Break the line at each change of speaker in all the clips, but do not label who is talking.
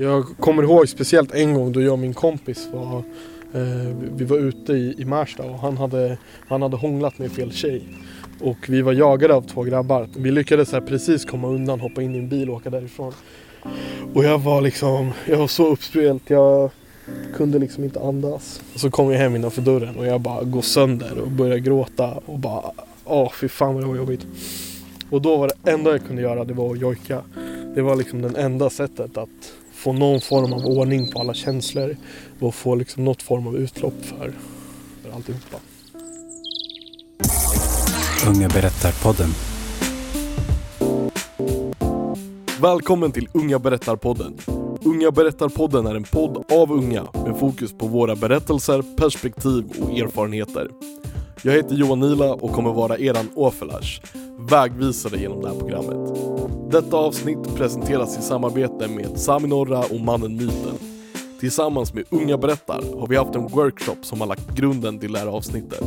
Jag kommer ihåg speciellt en gång då jag och min kompis var eh, Vi var ute i, i Märsta och han hade, han hade hånglat med fel tjej. Och vi var jagade av två grabbar. Vi lyckades här precis komma undan, hoppa in i en bil och åka därifrån. Och jag var liksom, jag var så uppspelt. Jag kunde liksom inte andas. Och så kom jag hem innanför dörren och jag bara går sönder och börjar gråta och bara Åh fy fan vad det var jobbigt. Och då var det enda jag kunde göra det var att jojka. Det var liksom det enda sättet att få någon form av ordning på alla känslor och få liksom något form av utlopp för, för alltihopa.
Unga berättar-podden.
Välkommen till Unga berättar-podden. Unga berättar-podden är en podd av unga med fokus på våra berättelser, perspektiv och erfarenheter. Jag heter Johan Nila och kommer vara eran Åfelash, vägvisare genom det här programmet. Detta avsnitt presenteras i samarbete med Sami Norra och Mannen Myten. Tillsammans med Unga Berättar har vi haft en workshop som har lagt grunden till det här avsnittet.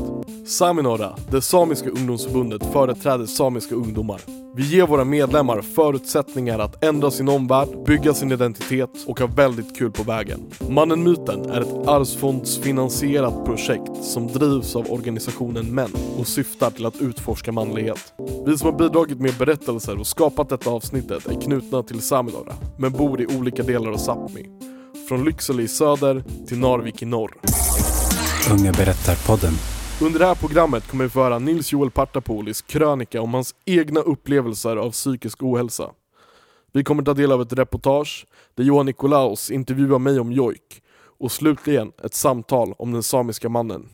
Saminora, det samiska ungdomsförbundet, företräder samiska ungdomar. Vi ger våra medlemmar förutsättningar att ändra sin omvärld, bygga sin identitet och ha väldigt kul på vägen. Mannen Myten är ett arvsfondsfinansierat projekt som drivs av organisationen Män och syftar till att utforska manlighet. Vi som har bidragit med berättelser och skapat detta avsnittet är knutna till Saminora, men bor i olika delar av Sápmi. Från Lycksele i söder till Narvik i norr.
Unga berättar-podden.
Under det här programmet kommer vi få höra Nils Joel Partapolis krönika om hans egna upplevelser av psykisk ohälsa. Vi kommer ta del av ett reportage där Johan Nikolaus intervjuar mig om jojk och slutligen ett samtal om den samiska mannen.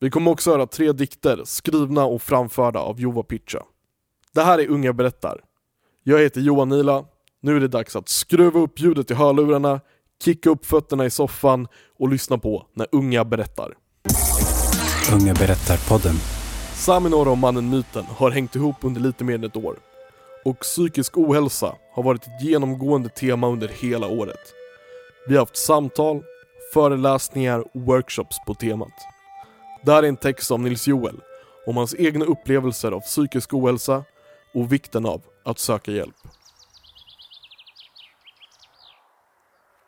Vi kommer också höra tre dikter skrivna och framförda av Jova Pitcha. Det här är Unga berättar. Jag heter Johan Nila. Nu är det dags att skruva upp ljudet i hörlurarna, kicka upp fötterna i soffan och lyssna på när unga berättar.
Unga berättar-podden.
Saminora och mannen Myten har hängt ihop under lite mer än ett år. Och psykisk ohälsa har varit ett genomgående tema under hela året. Vi har haft samtal, föreläsningar och workshops på temat. Det här är en text av Nils Joel om hans egna upplevelser av psykisk ohälsa och vikten av att söka hjälp.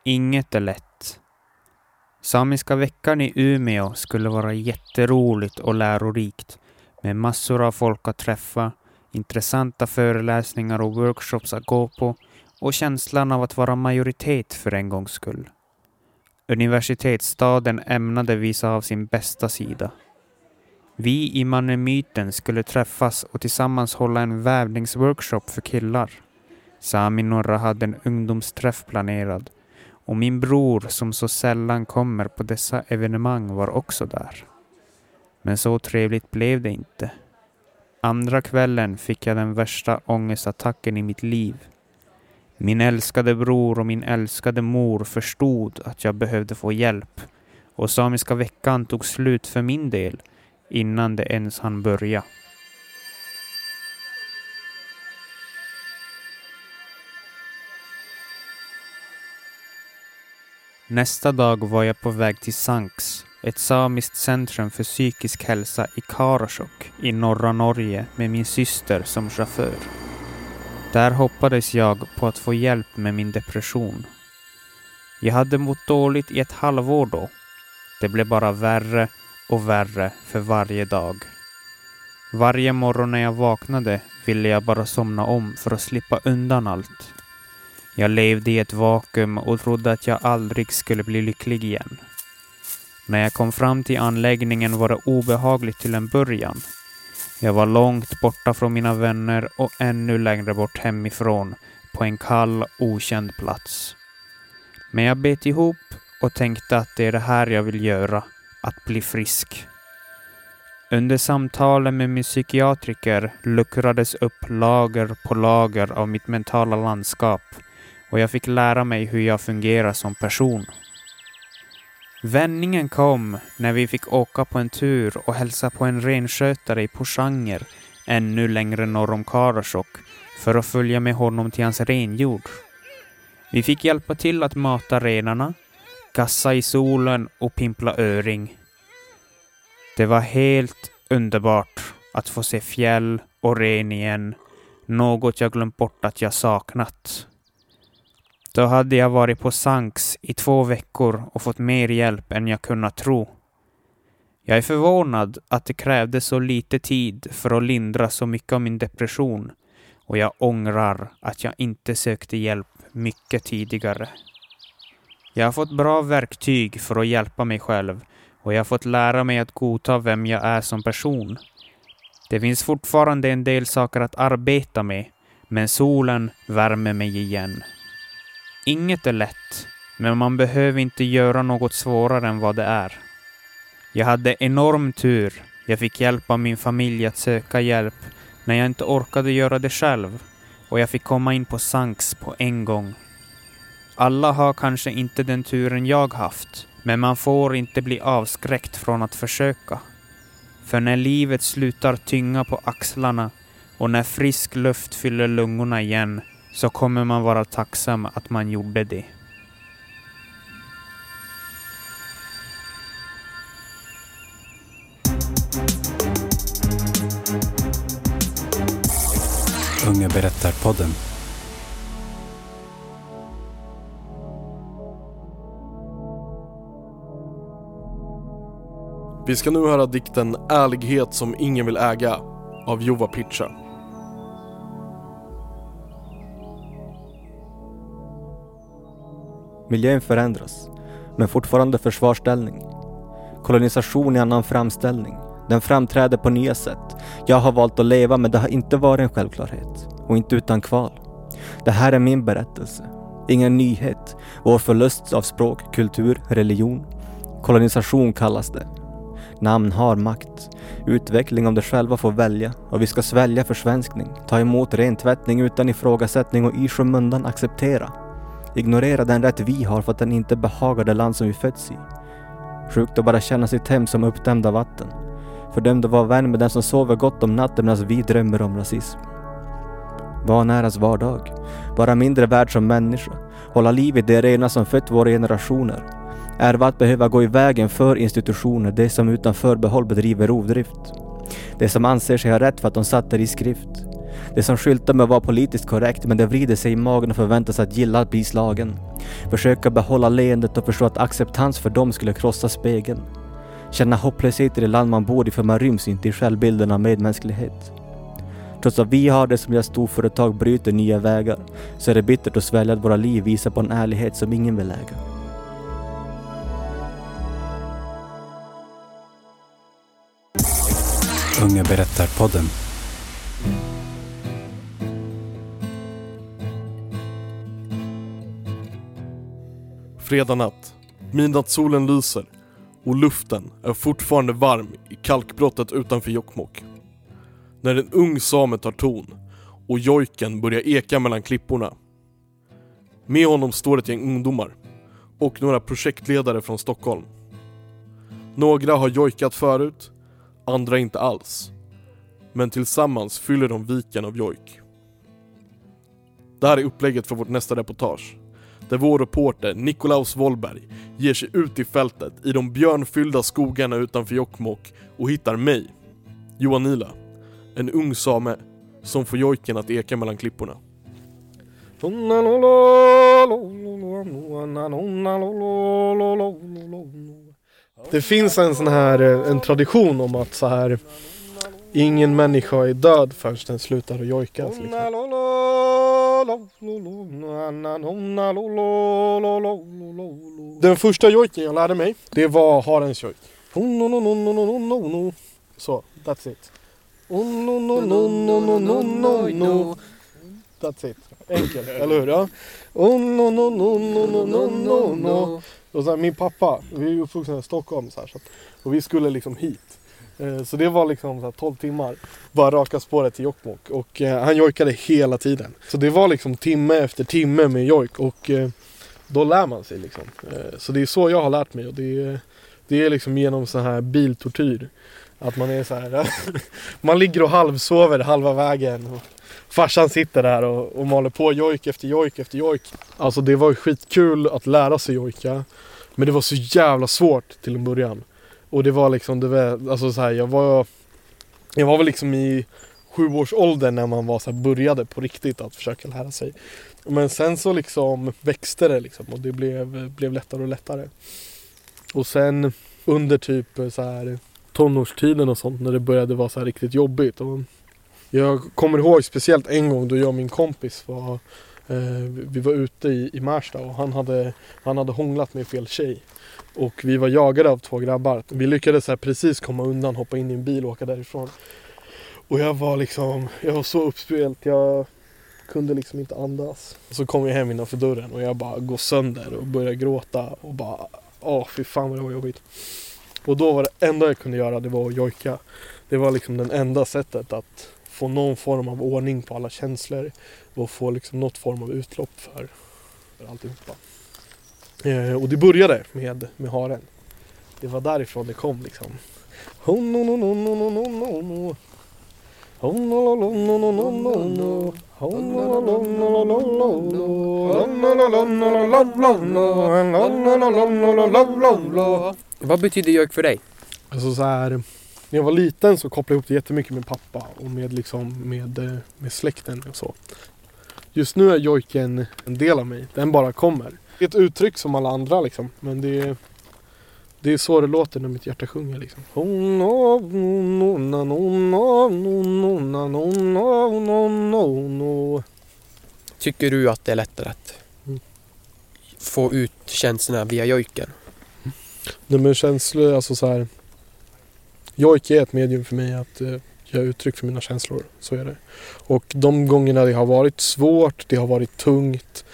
Inget är lätt. Samiska veckan i Umeå skulle vara jätteroligt och lärorikt med massor av folk att träffa, intressanta föreläsningar och workshops att gå på och känslan av att vara majoritet för en gångs skull. Universitetsstaden ämnade visa av sin bästa sida. Vi i Mannemyten skulle träffas och tillsammans hålla en vävningsworkshop för killar. Sami Norra hade en ungdomsträff planerad och min bror som så sällan kommer på dessa evenemang var också där. Men så trevligt blev det inte. Andra kvällen fick jag den värsta ångestattacken i mitt liv. Min älskade bror och min älskade mor förstod att jag behövde få hjälp och Samiska veckan tog slut för min del innan det ens hann börja. Nästa dag var jag på väg till Sanks, ett samiskt centrum för psykisk hälsa i Karasjok i norra Norge med min syster som chaufför. Där hoppades jag på att få hjälp med min depression. Jag hade mått dåligt i ett halvår då. Det blev bara värre och värre för varje dag. Varje morgon när jag vaknade ville jag bara somna om för att slippa undan allt. Jag levde i ett vakuum och trodde att jag aldrig skulle bli lycklig igen. När jag kom fram till anläggningen var det obehagligt till en början. Jag var långt borta från mina vänner och ännu längre bort hemifrån på en kall, okänd plats. Men jag bet ihop och tänkte att det är det här jag vill göra, att bli frisk. Under samtalen med min psykiatriker luckrades upp lager på lager av mitt mentala landskap och jag fick lära mig hur jag fungerar som person. Vändningen kom när vi fick åka på en tur och hälsa på en renskötare i Porsanger, ännu längre norr om Karasjok, för att följa med honom till hans renjord. Vi fick hjälpa till att mata renarna, gassa i solen och pimpla öring. Det var helt underbart att få se fjäll och ren igen, något jag glömt bort att jag saknat. Då hade jag varit på Sanks i två veckor och fått mer hjälp än jag kunnat tro. Jag är förvånad att det krävdes så lite tid för att lindra så mycket av min depression och jag ångrar att jag inte sökte hjälp mycket tidigare. Jag har fått bra verktyg för att hjälpa mig själv och jag har fått lära mig att godta vem jag är som person. Det finns fortfarande en del saker att arbeta med, men solen värmer mig igen. Inget är lätt, men man behöver inte göra något svårare än vad det är. Jag hade enorm tur. Jag fick hjälp av min familj att söka hjälp när jag inte orkade göra det själv och jag fick komma in på Sanks på en gång. Alla har kanske inte den turen jag haft, men man får inte bli avskräckt från att försöka. För när livet slutar tynga på axlarna och när frisk luft fyller lungorna igen så kommer man vara tacksam att man gjorde det.
Unga berättar-podden.
Vi ska nu höra dikten Ärlighet som ingen vill äga av Jova Pitcha.
Miljön förändras, men fortfarande försvarsställning. Kolonisation i annan framställning. Den framträder på nya sätt. Jag har valt att leva, men det har inte varit en självklarhet. Och inte utan kval. Det här är min berättelse. Ingen nyhet. Vår förlust av språk, kultur, religion. Kolonisation kallas det. Namn har makt. Utveckling om de själva får välja och vi ska svälja försvenskning, ta emot rentvättning utan ifrågasättning och i skymundan acceptera. Ignorera den rätt vi har för att den inte behagar det land som vi fötts i. Sjukt att bara känna sitt hem som uppdämda vatten. Fördömd att vara vän med den som sover gott om natten medan vi drömmer om rasism. Vanäras vardag. Vara mindre värd som människa. Hålla liv i det rena som fött våra generationer. Ärva att behöva gå i vägen för institutioner, det som utan förbehåll bedriver rovdrift. Det som anser sig ha rätt för att de satt det i skrift. Det som skyltar med att vara politiskt korrekt men det vrider sig i magen och förväntas att gilla att bli slagen. Försöka behålla leendet och förstå att acceptans för dem skulle krossa spegeln. Känna hopplöshet i det land man bor i för man ryms inte i självbilden av medmänsklighet. Trots att vi har det som gör storföretag bryter nya vägar så är det bittert att svälja att våra liv visar på en ärlighet som ingen vill äga.
Unga berättar-podden.
Fredag natt. Midnattssolen lyser och luften är fortfarande varm i kalkbrottet utanför Jokkmokk. När en ung same tar ton och jojken börjar eka mellan klipporna. Med honom står ett gäng ungdomar och några projektledare från Stockholm. Några har jojkat förut, andra inte alls. Men tillsammans fyller de viken av jojk. Det här är upplägget för vårt nästa reportage där vår reporter Nikolaus Wollberg ger sig ut i fältet i de björnfyllda skogarna utanför Jokkmokk och hittar mig, Johan Nila, en ung same som får jojken att eka mellan klipporna. Det finns en sån här eh, en tradition om att så här ingen människa är död förrän den slutar att jojka. Liksom. Den första jojken jag lärde mig, det var harens jojk. Så, that's it. That's it. Enkelt, eller hur? Ja. Och sen, min pappa, vi är uppvuxna i Stockholm så här, så att, och vi skulle liksom hit. Eh, så det var liksom så här 12 timmar. Bara raka spåret till Jokkmokk. Och eh, han jojkade hela tiden. Så det var liksom timme efter timme med jojk. Och eh, då lär man sig liksom. Eh, så det är så jag har lärt mig. Och det är, det är liksom genom så här biltortyr. Att man är så här. man ligger och halvsover halva vägen. Och farsan sitter där och, och maler på jojk efter jojk efter jojk. Alltså det var ju skitkul att lära sig jojka. Men det var så jävla svårt till en början. Och det var liksom, det var, alltså så här, jag var Jag var väl liksom i
sjuårsåldern när man var så här, började på riktigt att försöka lära sig. Men sen så liksom växte det liksom och det blev, blev lättare och lättare. Och sen under typ så här tonårstiden och sånt när det började vara så här riktigt jobbigt. Och jag kommer ihåg speciellt en gång då jag och min kompis var Eh, vi var ute i, i Märsta och han hade, han hade hånglat med fel tjej. Och vi var jagade av två grabbar. Vi lyckades så här precis komma undan, hoppa in i en bil och åka därifrån. Och jag var liksom, jag var så uppspelt. Jag kunde liksom inte andas. Så kom jag hem innanför dörren och jag bara går sönder och börjar gråta och bara Åh fy fan vad det var jobbigt. Och då var det enda jag kunde göra det var att jojka. Det var liksom det enda sättet att få någon form av ordning på alla känslor och få liksom något form av utlopp för, för alltihopa. Eh, och det började med, med haren. Det var därifrån det kom liksom.
Vad betyder jök för dig?
Alltså så här, när jag var liten så kopplade jag ihop det jättemycket med pappa och med, liksom, med, eh, med släkten och så. Just nu är jojken en del av mig. Den bara kommer. Det är ett uttryck som alla andra liksom. Men det är, det är så det låter när mitt hjärta sjunger liksom.
Tycker du att det är lättare att
Mm.
få ut känslorna via jojken?
Nej men känslor, alltså så här. Jojk är ett medium för mig att eh, ge uttryck för mina känslor. Så är det. Och de gångerna det har varit svårt, det har varit tungt.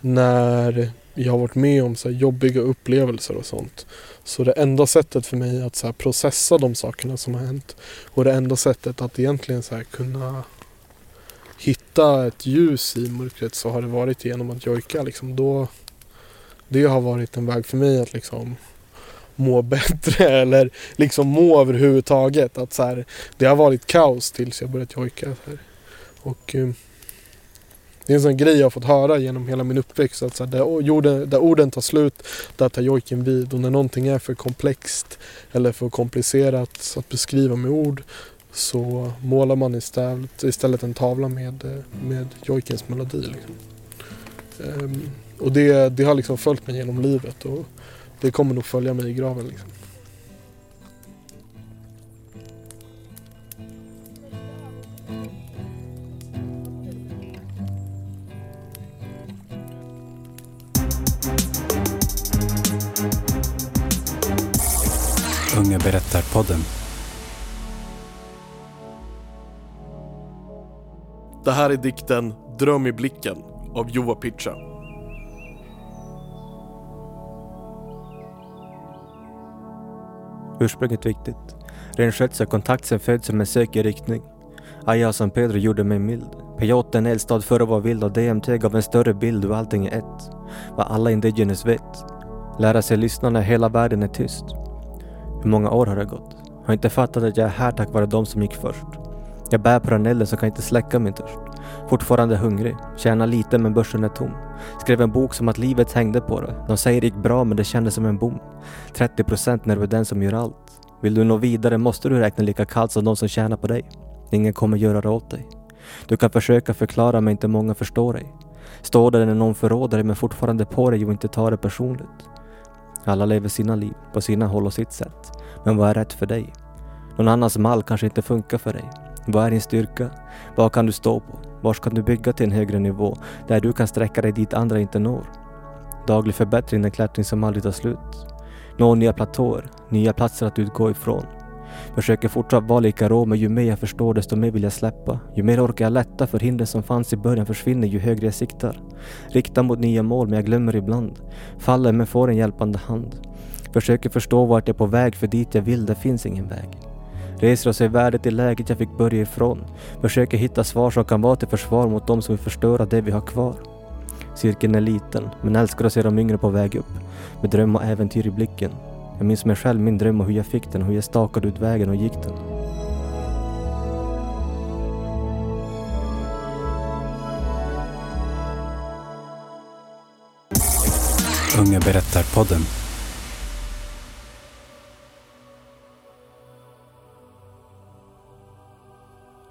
När jag har varit med om så här jobbiga upplevelser och sånt. Så det enda sättet för mig att så här processa de sakerna som har hänt. Och det enda sättet att egentligen så här kunna hitta ett ljus i mörkret så har det varit genom att jojka. Liksom. Då, det har varit en väg för mig att liksom må bättre eller liksom må överhuvudtaget. Att så här, det har varit kaos tills jag börjat jojka. Så här. Och, eh, det är en sån grej jag har fått höra genom hela min uppväxt. Att så här, där, orden, där orden tar slut, där tar jojken vid. Och när någonting är för komplext eller för komplicerat att beskriva med ord så målar man istället, istället en tavla med, eh, med jojkens melodi. Liksom. Ehm, och det, det har liksom följt mig genom livet. Och, det kommer nog följa mig i graven liksom.
Unga berättar-podden.
Det här är dikten Dröm i blicken av Juha Pitcha.
Ursprunget viktigt. Renskötsel kontakt sen födseln söker riktning. Aja som Pedro gjorde mig mild. Peyote en eldstad före var vild och DMT gav en större bild och allting är ett. Vad alla indigenous vet. Lära sig lyssna när hela världen är tyst. Hur många år har det gått? Har inte fattat att jag är här tack vare de som gick först. Jag bär på den elden som kan inte släcka min törst. Fortfarande hungrig, tjänar lite men börsen är tom. Skrev en bok som att livet hängde på det. De säger det gick bra men det kändes som en bom. 30% när du är den som gör allt. Vill du nå vidare måste du räkna lika kallt som de som tjänar på dig. Ingen kommer göra det åt dig. Du kan försöka förklara men inte många förstår dig. Står där när någon förråder dig men fortfarande på dig och inte tar det personligt. Alla lever sina liv på sina håll och sitt sätt. Men vad är rätt för dig? Någon annans mall kanske inte funkar för dig. Vad är din styrka? Vad kan du stå på? Var kan du bygga till en högre nivå där du kan sträcka dig dit andra inte når? Daglig förbättring en klättring som aldrig tar slut. Nå nya platåer, nya platser att utgå ifrån. Försöker fortsatt vara lika rå men ju mer jag förstår desto mer vill jag släppa. Ju mer orkar jag lätta för hindren som fanns i början försvinner ju högre jag siktar. Riktar mot nya mål men jag glömmer ibland. Faller men får en hjälpande hand. Försöker förstå vart jag är på väg för dit jag vill det finns ingen väg. Reser oss i värdet i läget jag fick börja ifrån. Försöker hitta svar som kan vara till försvar mot de som vill förstöra det vi har kvar. Cirkeln är liten, men älskar att se de yngre på väg upp. Med dröm och äventyr i blicken. Jag minns mig själv, min dröm och hur jag fick den, hur jag stakade ut vägen och gick den.
Unga berättar-podden.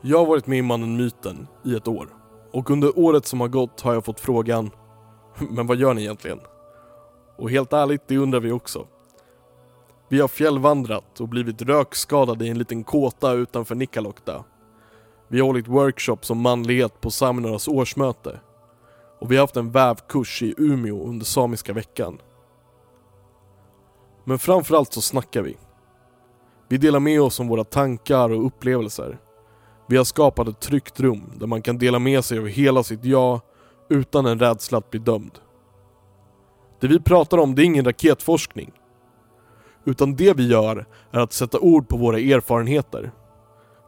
Jag har varit med i Mannen Myten i ett år och under året som har gått har jag fått frågan Men vad gör ni egentligen? Och helt ärligt, det undrar vi också. Vi har fjällvandrat och blivit rökskadade i en liten kåta utanför Nikkaluokta. Vi har hållit workshops om manlighet på samernas årsmöte. Och vi har haft en vävkurs i Umeå under samiska veckan. Men framförallt så snackar vi. Vi delar med oss om våra tankar och upplevelser. Vi har skapat ett tryggt rum där man kan dela med sig av hela sitt jag utan en rädsla att bli dömd. Det vi pratar om det är ingen raketforskning. Utan det vi gör är att sätta ord på våra erfarenheter.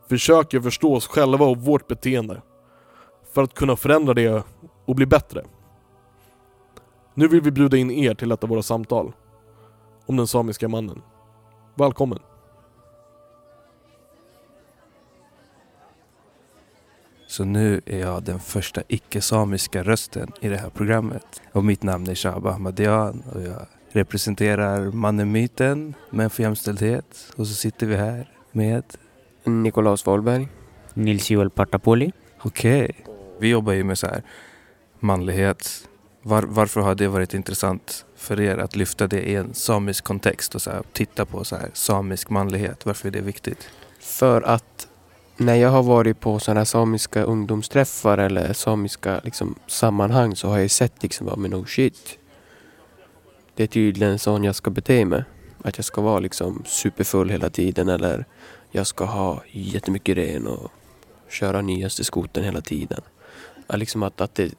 Försöker förstå oss själva och vårt beteende. För att kunna förändra det och bli bättre. Nu vill vi bjuda in er till ett av våra samtal. Om den samiska mannen. Välkommen!
Så nu är jag den första icke-samiska rösten i det här programmet. Och mitt namn är Shaba Ahmadian och jag representerar mannen-myten, Män för jämställdhet. Och så sitter vi här med...
Nikolaus Wahlberg.
Nils-Joel Partapoli.
Okej. Vi jobbar ju med så här manlighet. Var, varför har det varit intressant för er att lyfta det i en samisk kontext och så här, titta på så här, samisk manlighet? Varför är det viktigt?
För att när jag har varit på sådana här samiska ungdomsträffar eller samiska liksom, sammanhang så har jag sett liksom, bara, men oh shit. Det är tydligen sån jag ska bete mig. Att jag ska vara liksom superfull hela tiden eller jag ska ha jättemycket ren och köra nyaste skoten hela tiden. Att, liksom att, att det,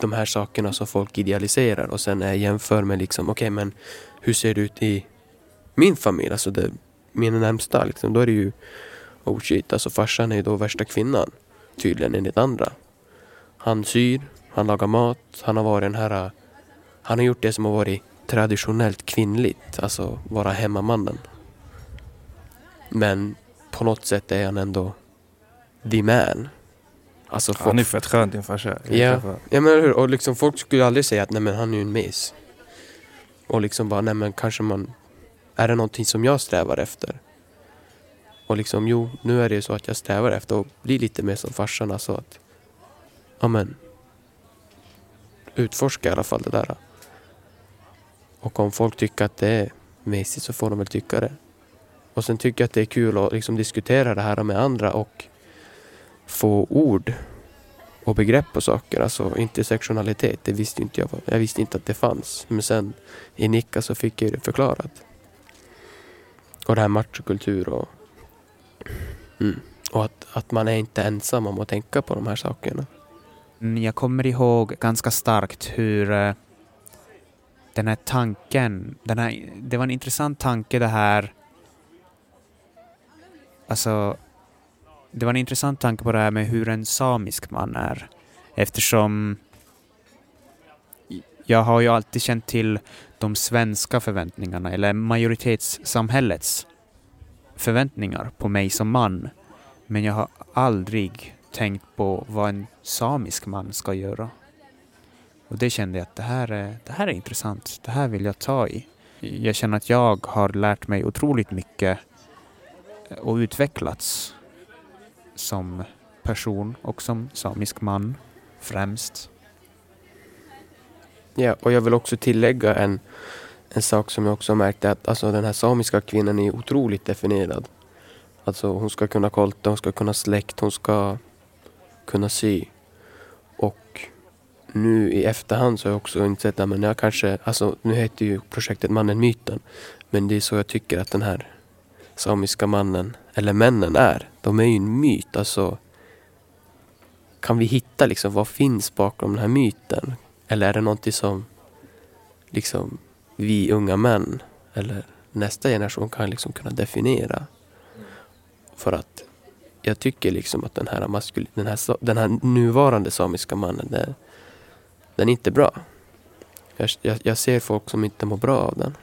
de här sakerna som folk idealiserar och sen är jämför med liksom, okej okay, men hur ser det ut i min familj, alltså det, mina närmsta liksom, då är det ju oh shit, alltså farsan är ju då värsta kvinnan. Tydligen enligt andra. Han syr, han lagar mat, han har varit den här... Han har gjort det som har varit traditionellt kvinnligt, alltså vara hemmamannen. Men på något sätt är han ändå the man. Alltså
Han är fett skön din farsa.
Ja, ja men hur? Och liksom folk skulle aldrig säga att nej men han är ju en mes. Och liksom bara, nej men kanske man... Är det någonting som jag strävar efter? Och liksom, jo, nu är det ju så att jag strävar efter att bli lite mer som farsan. Alltså att, amen. utforska i alla fall det där. Och om folk tycker att det är mesigt så får de väl tycka det. Och sen tycker jag att det är kul att liksom diskutera det här med andra och få ord och begrepp på saker. Alltså intersektionalitet, det visste inte jag. Jag visste inte att det fanns. Men sen i Nicka så fick jag det förklarat. Och det här machokultur och Mm. Och att, att man är inte ensam om att tänka på de här sakerna.
Mm, jag kommer ihåg ganska starkt hur eh, den här tanken, den här, det var en intressant tanke det här, alltså det var en intressant tanke på det här med hur en samisk man är. Eftersom jag har ju alltid känt till de svenska förväntningarna, eller majoritetssamhällets förväntningar på mig som man. Men jag har aldrig tänkt på vad en samisk man ska göra. Och det kände jag att det här, är, det här är intressant. Det här vill jag ta i. Jag känner att jag har lärt mig otroligt mycket eh, och utvecklats som person och som samisk man främst.
Ja, och jag vill också tillägga en en sak som jag också märkte att alltså, den här samiska kvinnan är otroligt definierad. Alltså hon ska kunna kolta, hon ska kunna släkt, hon ska kunna sy. Och nu i efterhand så har jag också insett att men jag kanske, alltså nu heter ju projektet Mannen Myten. Men det är så jag tycker att den här samiska mannen, eller männen är. De är ju en myt. Alltså, kan vi hitta liksom vad finns bakom den här myten? Eller är det någonting som liksom vi unga män eller nästa generation kan liksom kunna definiera. För att jag tycker liksom att den här, maskul den här, den här nuvarande samiska mannen, det, den är inte bra. Jag, jag, jag ser folk som inte mår bra av den.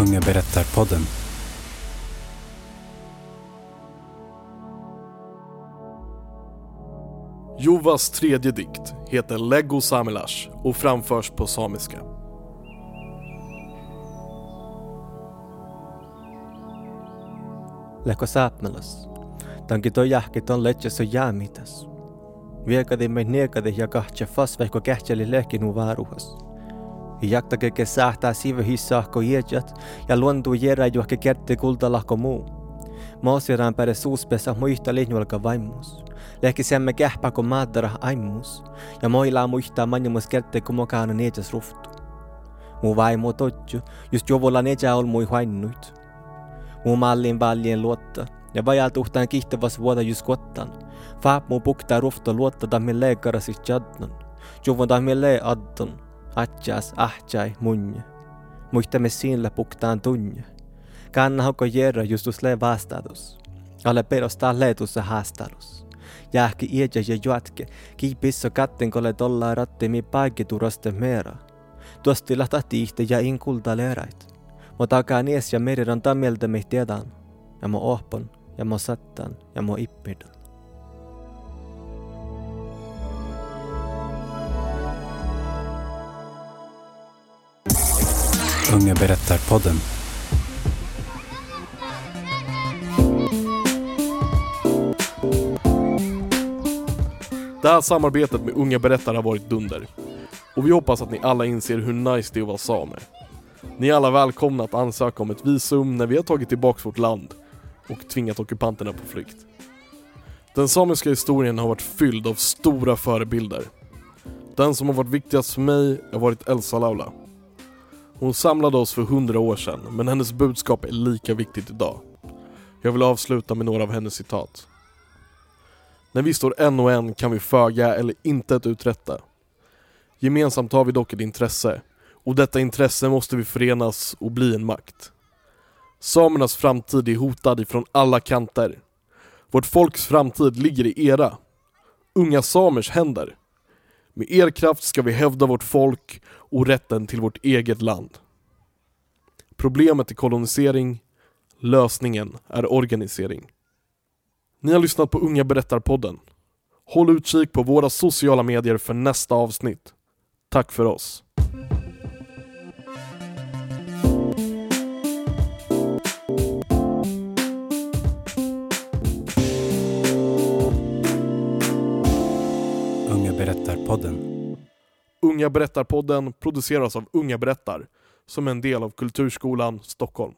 Unga berättar-podden.
Jovas tredje dikt heter Lego Samelash och framförs på samiska.
Lego saapmelas. Tanki toi jahkit on letsässä jäämitäs. Viekadi me niekadi ja kahtja fasvehko kähtjäli lehkinu vaaruhas. Jaktake sähtää sive hissahko iedjat ja luontuu järä juokke kertti kultalahko muu. Maasiraan päde suuspesa muista linjualka vaimus. La semme kähpä me quepa aimus, ja moila muista maña muskerte como cano nejas ruftu. Mu vai mu just jovolla la ol mui huainnut. Mu mallin vallien luotta, ja vajaa tuhtaan kihtevas vuoda just kottan. Faap mu pukta rufta luotta tammi leekarasis jadnan. Jovon da mille addan, atjas ahjai munja. Muista me sinle puktaan tunja. Kannahoko jera jerra justus le vastatus. Ale perostaa leetussa haastarus. Jäähki iedja ja juatke, kiipisso katten kole tollaa rattimi paikituraste meera. Tuostilla tahtiihte ja inkulta leerait. Mo takaa nies ja meriran mieltä me tiedän. Ja mo ohpon, ja mo sattan, ja mo ippidan.
Unga berättar-podden.
Här samarbetet med Unga Berättare har varit dunder. Och vi hoppas att ni alla inser hur nice det är att vara same. Ni är alla välkomna att ansöka om ett visum när vi har tagit tillbaka vårt land och tvingat ockupanterna på flykt. Den samiska historien har varit fylld av stora förebilder. Den som har varit viktigast för mig har varit Elsa Laula. Hon samlade oss för hundra år sedan, men hennes budskap är lika viktigt idag. Jag vill avsluta med några av hennes citat. När vi står en och en kan vi föga eller intet uträtta. Gemensamt har vi dock ett intresse, och detta intresse måste vi förenas och bli en makt. Samernas framtid är hotad ifrån alla kanter. Vårt folks framtid ligger i era, unga samers händer. Med er kraft ska vi hävda vårt folk och rätten till vårt eget land. Problemet är kolonisering, lösningen är organisering. Ni har lyssnat på Unga Berättar-podden. Håll utkik på våra sociala medier för nästa avsnitt. Tack för oss.
Unga berättar-podden.
Unga Berättar-podden produceras av Unga Berättar som en del av Kulturskolan Stockholm.